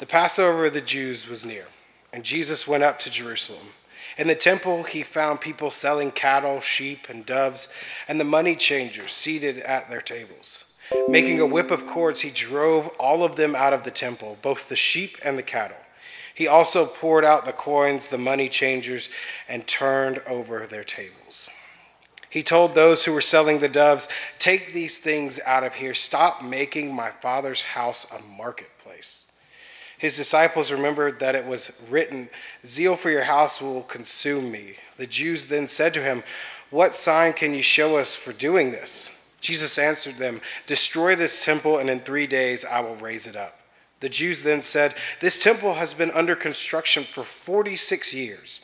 The Passover of the Jews was near, and Jesus went up to Jerusalem. In the temple, he found people selling cattle, sheep, and doves, and the money changers seated at their tables. Making a whip of cords, he drove all of them out of the temple, both the sheep and the cattle. He also poured out the coins, the money changers, and turned over their tables. He told those who were selling the doves, Take these things out of here. Stop making my father's house a marketplace. His disciples remembered that it was written, Zeal for your house will consume me. The Jews then said to him, What sign can you show us for doing this? Jesus answered them, Destroy this temple, and in three days I will raise it up. The Jews then said, This temple has been under construction for 46 years,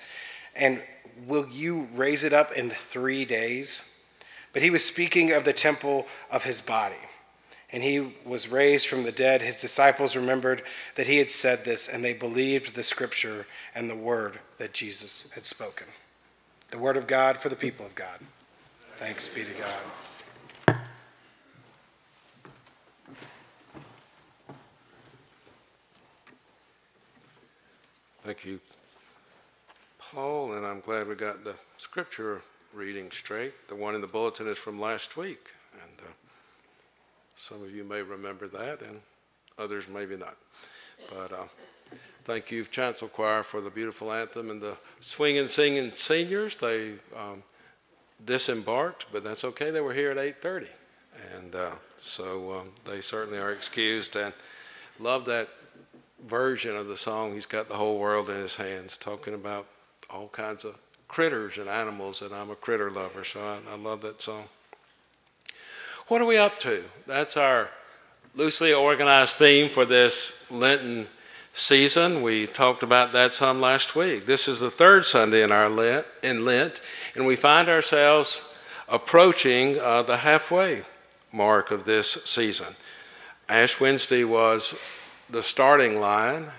and will you raise it up in three days? But he was speaking of the temple of his body. And he was raised from the dead. His disciples remembered that he had said this, and they believed the scripture and the word that Jesus had spoken. The word of God for the people of God. Thanks be to God. Thank you, Paul, and I'm glad we got the scripture reading straight. The one in the bulletin is from last week, and uh, some of you may remember that, and others maybe not. But uh, thank you, Chancel Choir, for the beautiful anthem and the swing and singing seniors. They um, disembarked, but that's okay. They were here at 8:30, and uh, so um, they certainly are excused. And love that version of the song, He's Got the Whole World in His Hands, talking about all kinds of critters and animals, and I'm a critter lover, so I, I love that song. What are we up to? That's our loosely organized theme for this Lenten season. We talked about that some last week. This is the third Sunday in our Lent, in Lent and we find ourselves approaching uh, the halfway mark of this season. Ash Wednesday was the starting line,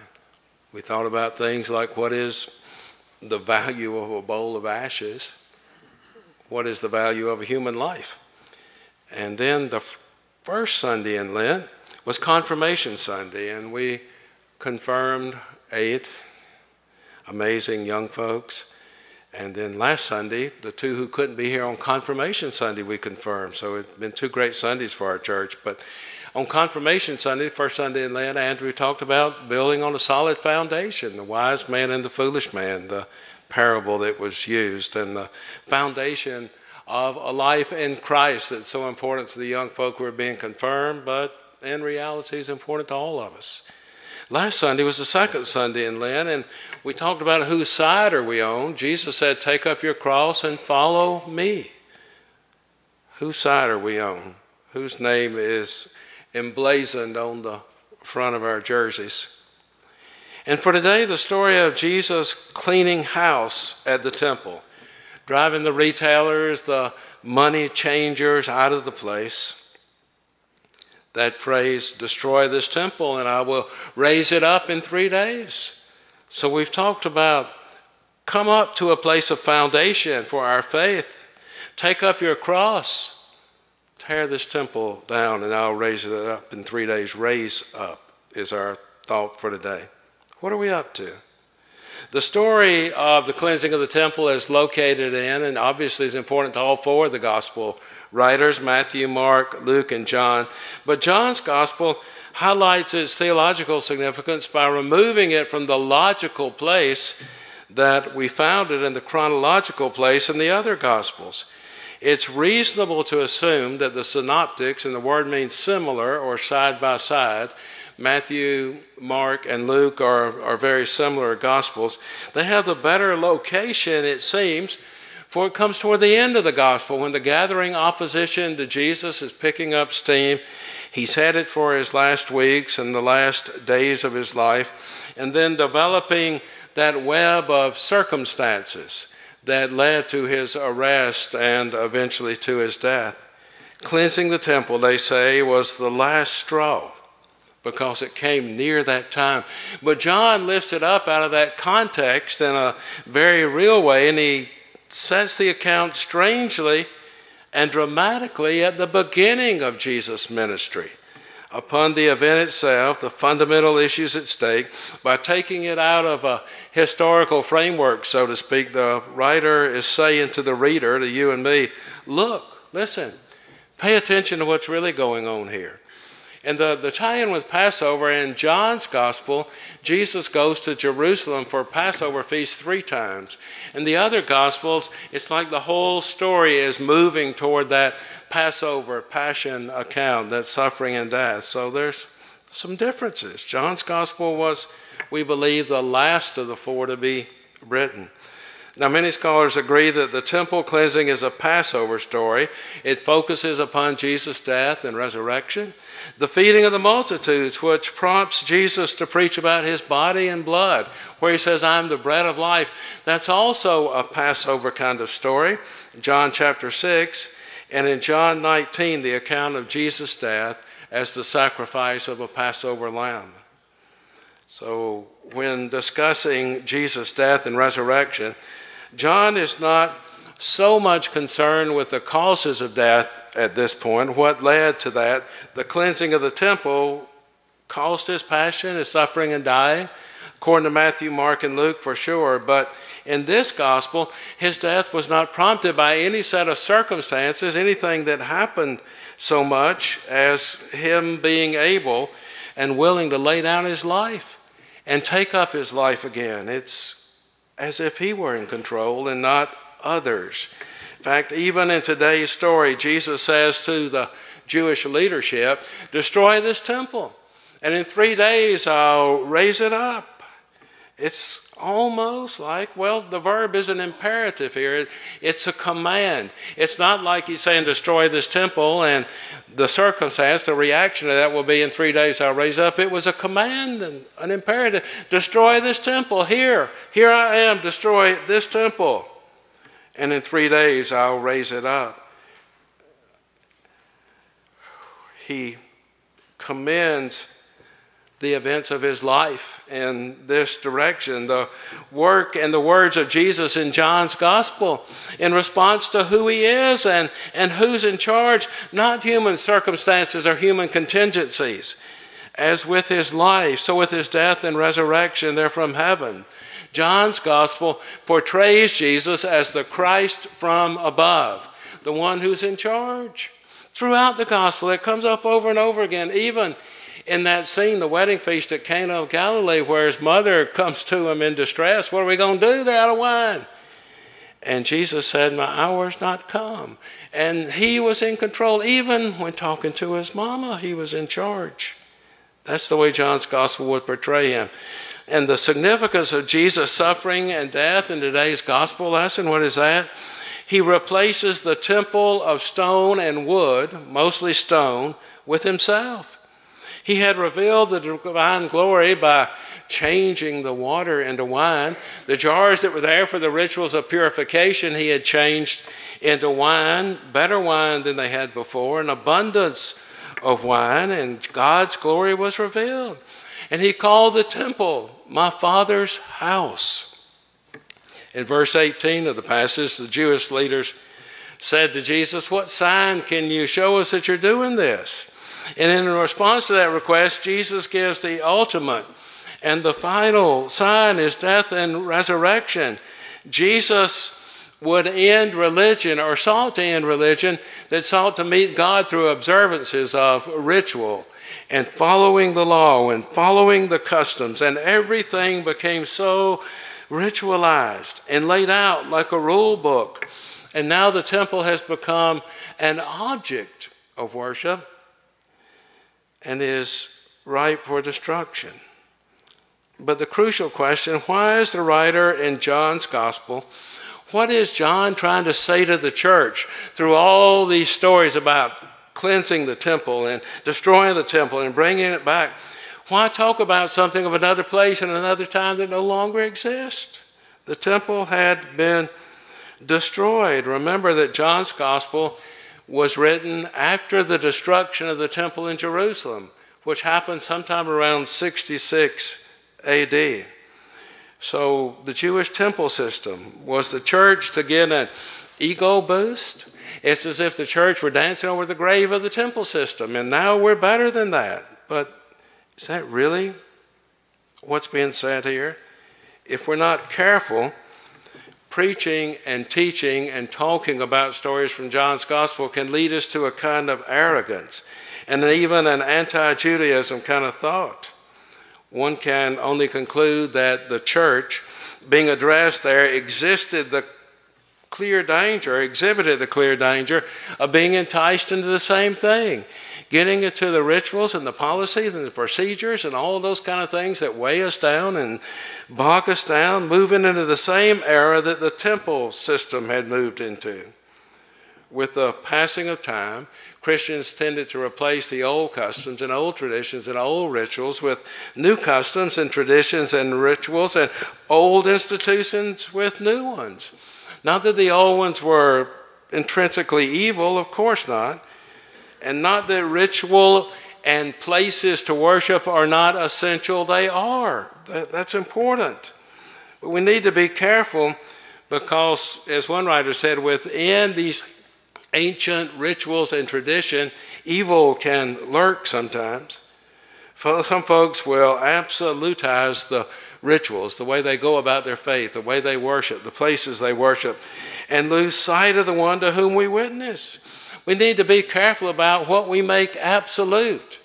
we thought about things like what is the value of a bowl of ashes? What is the value of a human life? And then the first Sunday in Lent was Confirmation Sunday, and we confirmed eight amazing young folks. And then last Sunday, the two who couldn't be here on Confirmation Sunday, we confirmed. So it's been two great Sundays for our church. But on Confirmation Sunday, first Sunday in Lent, Andrew talked about building on a solid foundation, the wise man and the foolish man, the parable that was used, and the foundation of a life in Christ that's so important to the young folk who are being confirmed, but in reality is important to all of us. Last Sunday was the second Sunday in Lent, and we talked about whose side are we on. Jesus said, Take up your cross and follow me. Whose side are we on? Whose name is emblazoned on the front of our jerseys. And for today, the story of Jesus cleaning house at the temple, driving the retailers, the money changers out of the place. That phrase, destroy this temple and I will raise it up in three days. So we've talked about come up to a place of foundation for our faith. Take up your cross tear this temple down and I'll raise it up in three days. Raise up is our thought for today. What are we up to? The story of the cleansing of the temple is located in, and obviously is important to all four of the gospel writers Matthew, Mark, Luke, and John. But John's gospel highlights its theological significance by removing it from the logical place that we found it in the chronological place in the other gospels it's reasonable to assume that the synoptics, and the word means similar or side by side, Matthew, Mark, and Luke are, are very similar gospels. They have the better location, it seems, for it comes toward the end of the gospel when the gathering opposition to Jesus is picking up steam. He's headed for his last weeks and the last days of his life, and then developing that web of circumstances that led to his arrest and eventually to his death. Cleansing the temple, they say, was the last straw because it came near that time. But John lifts it up out of that context in a very real way, and he sets the account strangely and dramatically at the beginning of Jesus' ministry. upon the event itself, the fundamental issues at stake, by taking it out of a historical framework, so to speak. The writer is saying to the reader, to you and me, look, listen, pay attention to what's really going on here. And the, the tie in with Passover in John's gospel, Jesus goes to Jerusalem for Passover feast three times. In the other gospels, it's like the whole story is moving toward that Passover passion account, that suffering and death. So there's some differences. John's gospel was, we believe, the last of the four to be written. Now, many scholars agree that the temple cleansing is a Passover story. It focuses upon Jesus' death and resurrection. The feeding of the multitudes, which prompts Jesus to preach about his body and blood, where he says, I'm the bread of life, that's also a Passover kind of story. John chapter 6. And in John 19, the account of Jesus' death as the sacrifice of a Passover lamb. So, when discussing Jesus' death and resurrection, John is not so much concerned with the causes of death at this point, what led to that. The cleansing of the temple caused his passion, his suffering, and dying, according to Matthew, Mark, and Luke for sure. But in this gospel, his death was not prompted by any set of circumstances, anything that happened so much as him being able and willing to lay down his life and take up his life again. It's as if he were in control and not others. In fact, even in today's story, Jesus says to the Jewish leadership, Destroy this temple, and in three days I'll raise it up. It's almost like, well, the verb is an imperative here. It's a command. It's not like he's saying, destroy this temple, and the circumstance, the reaction to that will be, in three days I'll raise up. It was a command and an imperative. Destroy this temple. Here, here I am, destroy this temple. And in three days I'll raise it up. He commends the events of his life in this direction. The work and the words of Jesus in John's gospel in response to who he is and, and who's in charge, not human circumstances or human contingencies. As with his life, so with his death and resurrection, they're from heaven. John's gospel portrays Jesus as the Christ from above, the one who's in charge. Throughout the gospel, it comes up over and over again, even in that scene, the wedding feast at Cana of Galilee, where his mother comes to him in distress. What are we going to do? They're out of wine. And Jesus said, My hour's not come. And he was in control. Even when talking to his mama, he was in charge. That's the way John's gospel would portray him. And the significance of Jesus' suffering and death in today's gospel lesson, what is that? He replaces the temple of stone and wood, mostly stone, with himself. He had revealed the divine glory by changing the water into wine. The jars that were there for the rituals of purification, he had changed into wine, better wine than they had before, an abundance of wine, and God's glory was revealed. And he called the temple my father's house. In verse 18 of the passage, the Jewish leaders said to Jesus, What sign can you show us that you're doing this? And in response to that request, Jesus gives the ultimate and the final sign is death and resurrection. Jesus would end religion or sought to end religion that sought to meet God through observances of ritual and following the law and following the customs, and everything became so ritualized and laid out like a rule book. And now the temple has become an object of worship and is ripe for destruction. But the crucial question why is the writer in John's gospel? What is John trying to say to the church through all these stories about cleansing the temple and destroying the temple and bringing it back? Why talk about something of another place and another time that no longer exists? The temple had been destroyed. Remember that John's gospel was written after the destruction of the temple in Jerusalem, which happened sometime around 66 AD. So the Jewish temple system was the church to get an ego boost. It's as if the church were dancing over the grave of the temple system, and now we're better than that. But is that really what's being said here? If we're not careful, preaching and teaching and talking about stories from John's gospel can lead us to a kind of arrogance and even an anti Judaism kind of thought. One can only conclude that the church, being addressed there, existed the clear danger, exhibited the clear danger of being enticed into the same thing, getting into the rituals and the policies and the procedures and all those kind of things that weigh us down and bog us down, moving into the same era that the temple system had moved into. With the passing of time, Christians tended to replace the old customs and old traditions and old rituals with new customs and traditions and rituals and old institutions with new ones. Not that the old ones were intrinsically evil, of course not, and not that ritual and places to worship are not essential, they are. That's important. But we need to be careful because, as one writer said, within these ancient rituals and tradition, evil can lurk sometimes. Some folks will absolutize the rituals, the way they go about their faith, the way they worship, the places they worship, and lose sight of the one to whom we witness. We need to be careful about what we make absolute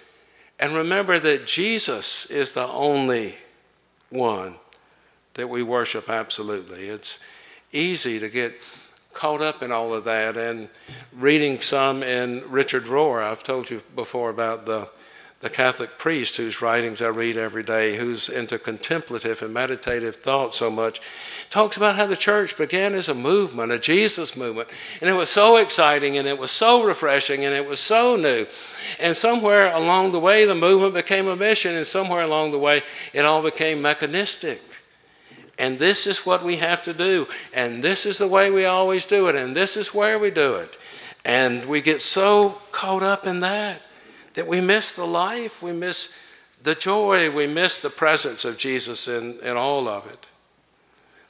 and remember that Jesus is the only one that we worship absolutely. It's easy to get caught up in all of that and reading some in Richard Rohr. I've told you before about the the Catholic priest whose writings I read every day, who's into contemplative and meditative thought so much, talks about how the church began as a movement, a Jesus movement. And it was so exciting and it was so refreshing and it was so new. And somewhere along the way, the movement became a mission, and somewhere along the way, it all became mechanistic. And this is what we have to do. And this is the way we always do it. And this is where we do it. And we get so caught up in that that we miss the life, we miss the joy, we miss the presence of Jesus in, in all of it.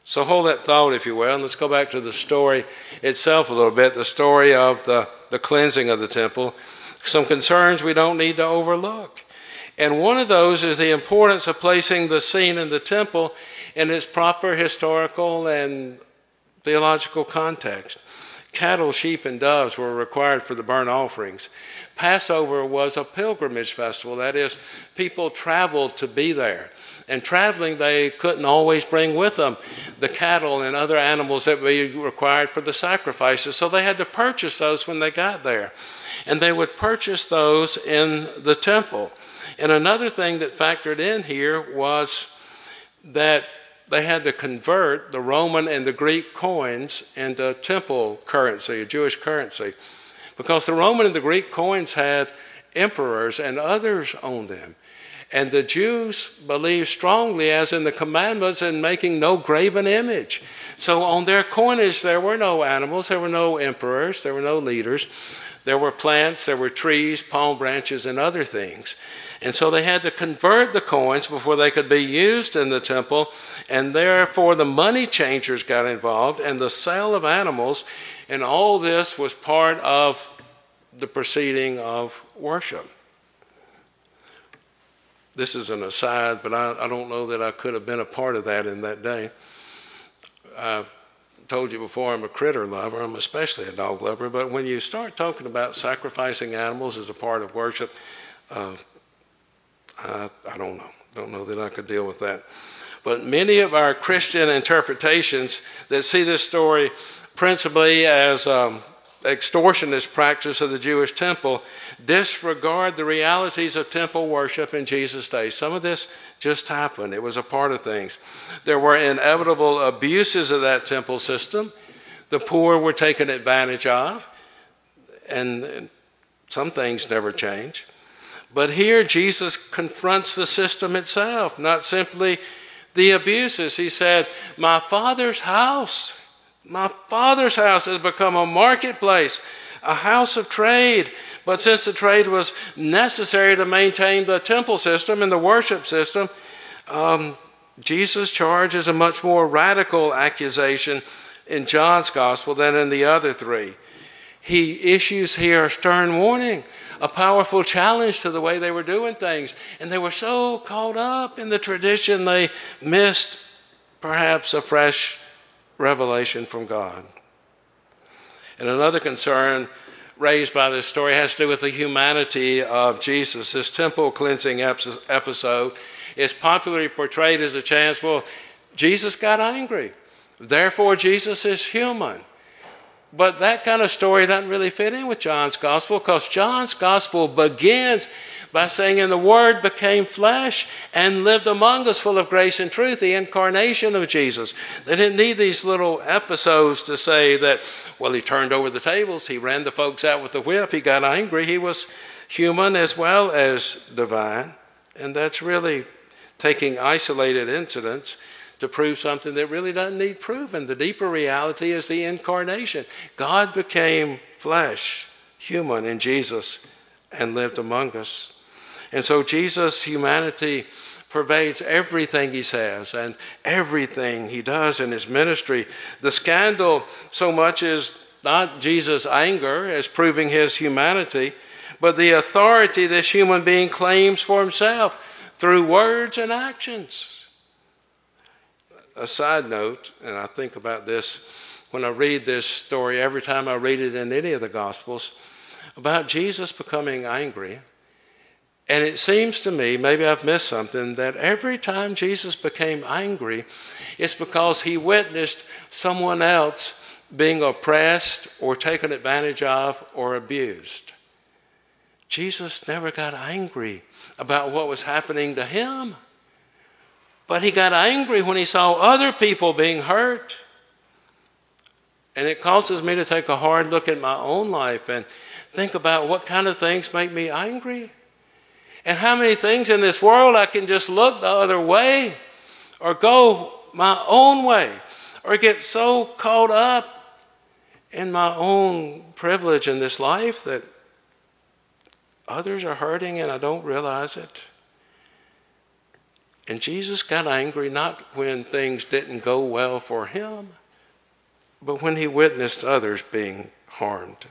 So hold that thought, if you will, and let's go back to the story itself a little bit the story of the, the cleansing of the temple. Some concerns we don't need to overlook. And one of those is the importance of placing the scene in the temple in its proper historical and theological context. Cattle, sheep, and doves were required for the burnt offerings. Passover was a pilgrimage festival. That is, people traveled to be there. And traveling, they couldn't always bring with them the cattle and other animals that were required for the sacrifices. So they had to purchase those when they got there. And they would purchase those in the temple. And another thing that factored in here was that they had to convert the Roman and the Greek coins into temple currency, a Jewish currency, because the Roman and the Greek coins had emperors and others on them. And the Jews believed strongly, as in the commandments, in making no graven image. So on their coinage, there were no animals, there were no emperors, there were no leaders. There were plants, there were trees, palm branches, and other things. And so they had to convert the coins before they could be used in the temple, and therefore the money changers got involved and the sale of animals, and all this was part of the proceeding of worship. This is an aside, but I, I don't know that I could have been a part of that in that day. I've told you before, I'm a critter lover. I'm especially a dog lover. But when you start talking about sacrificing animals as a part of worship, uh, I, I don't know. Don't know that I could deal with that. But many of our Christian interpretations that see this story principally as um, extortionist practice of the Jewish temple disregard the realities of temple worship in Jesus' day. Some of this just happened, it was a part of things. There were inevitable abuses of that temple system. The poor were taken advantage of, and some things never change. But here Jesus confronts the system itself, not simply the abuses. He said, My father's house, my father's house has become a marketplace, a house of trade. But since the trade was necessary to maintain the temple system and the worship system, um, Jesus' charge is a much more radical accusation in John's gospel than in the other three. He issues here a stern warning, a powerful challenge to the way they were doing things. And they were so caught up in the tradition, they missed perhaps a fresh revelation from God. And another concern raised by this story has to do with the humanity of Jesus. This temple cleansing episode is popularly portrayed as a chance, well, Jesus got angry. Therefore, Jesus is human. But that kind of story doesn't really fit in with John's gospel because John's gospel begins by saying, And the Word became flesh and lived among us, full of grace and truth, the incarnation of Jesus. They didn't need these little episodes to say that, well, he turned over the tables, he ran the folks out with the whip, he got angry. He was human as well as divine. And that's really taking isolated incidents to prove something that really doesn't need proven. The deeper reality is the incarnation. God became flesh, human in Jesus, and lived among us. And so Jesus' humanity pervades everything he says and everything he does in his ministry. The scandal so much is not Jesus' anger as proving his humanity, but the authority this human being claims for himself through words and actions a side note, and I think about this when I read this story, every time I read it in any of the Gospels, about Jesus becoming angry. And it seems to me, maybe I've missed something, that every time Jesus became angry, it's because he witnessed someone else being oppressed or taken advantage of or abused. Jesus never got angry about what was happening to him. But he got angry when he saw other people being hurt. And it causes me to take a hard look at my own life and think about what kind of things make me angry. And how many things in this world I can just look the other way or go my own way or get so caught up in my own privilege in this life that others are hurting and I don't realize it. And Jesus got angry not when things didn't go well for him, but when he witnessed others being harmed.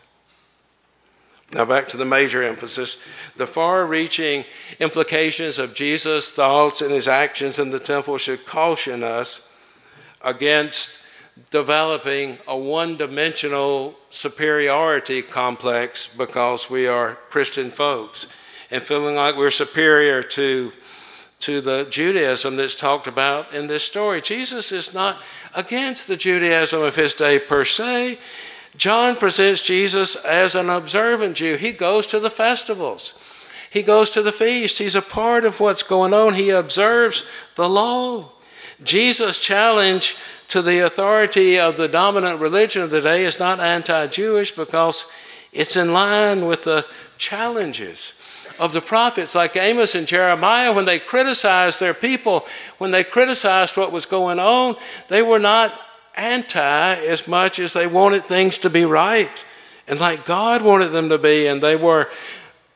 Now, back to the major emphasis. The far reaching implications of Jesus' thoughts and his actions in the temple should caution us against developing a one dimensional superiority complex because we are Christian folks and feeling like we're superior to to the Judaism that's talked about in this story. Jesus is not against the Judaism of his day per se. John presents Jesus as an observant Jew. He goes to the festivals, he goes to the feast. He's a part of what's going on. He observes the law. Jesus' challenge to the authority of the dominant religion of the day is not anti Jewish because it's in line with the challenges of the prophets like Amos and Jeremiah, when they criticized their people, when they criticized what was going on, they were not anti as much as they wanted things to be right and like God wanted them to be. And they were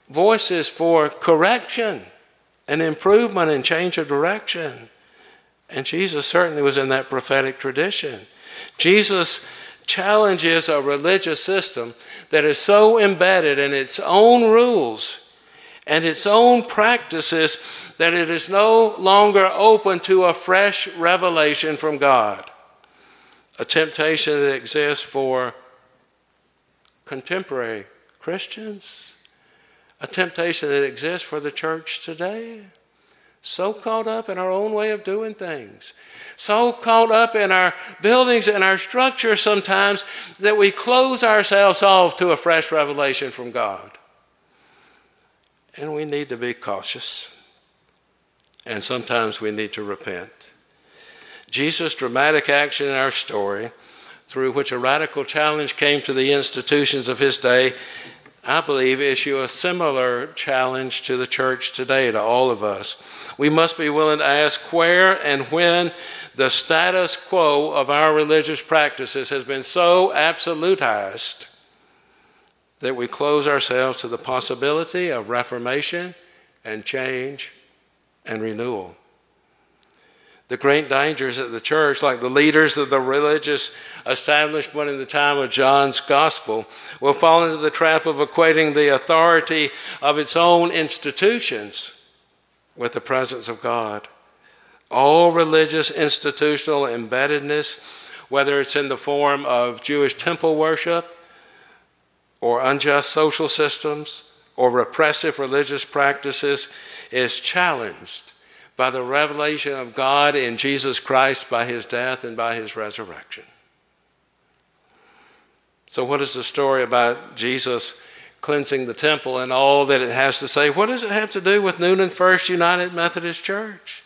voices for correction and improvement and change of direction. And Jesus certainly was in that prophetic tradition. Jesus challenges a religious system that is so embedded in its own rules and its own practices that it is no longer open to a fresh revelation from God. A temptation that exists for contemporary Christians, a temptation that exists for the church today. So caught up in our own way of doing things, so caught up in our buildings and our structure sometimes that we close ourselves off to a fresh revelation from God. And we need to be cautious. And sometimes we need to repent. Jesus' dramatic action in our story, through which a radical challenge came to the institutions of his day, I believe issue a similar challenge to the church today, to all of us. We must be willing to ask where and when the status quo of our religious practices has been so absolutized that we close ourselves to the possibility of reformation and change and renewal. The great dangers of the church, like the leaders of the religious establishment in the time of John's gospel, will fall into the trap of equating the authority of its own institutions with the presence of God. All religious institutional embeddedness, whether it's in the form of Jewish temple worship or unjust social systems or repressive religious practices, is challenged by the revelation of God in Jesus Christ by his death and by his resurrection. So, what is the story about Jesus cleansing the temple and all that it has to say? What does it have to do with Newnan First United Methodist Church?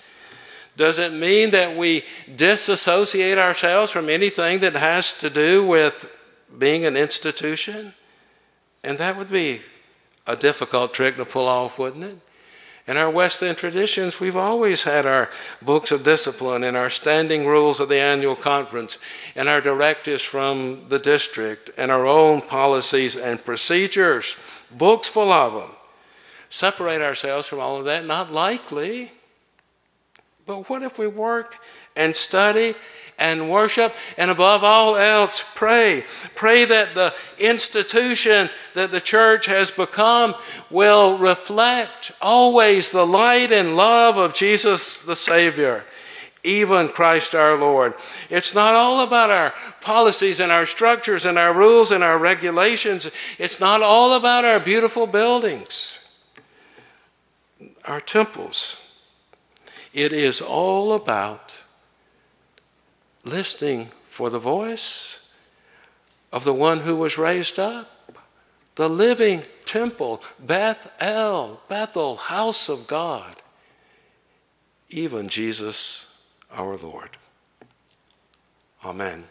Does it mean that we disassociate ourselves from anything that has to do with being an institution? And that would be a difficult trick to pull off, wouldn't it? In our Wesleyan traditions, we've always had our books of discipline and our standing rules of the annual conference and our directives from the district and our own policies and procedures, books full of them. Separate ourselves from all of that? Not likely. But what if we work and study and worship, and above all else, pray. Pray that the institution that the church has become will reflect always the light and love of Jesus the Savior, even Christ our Lord. It's not all about our policies and our structures and our rules and our regulations, it's not all about our beautiful buildings, our temples. It is all about listening for the voice of the one who was raised up, the living temple, Beth El, Bethel, house of God, even Jesus our Lord. Amen.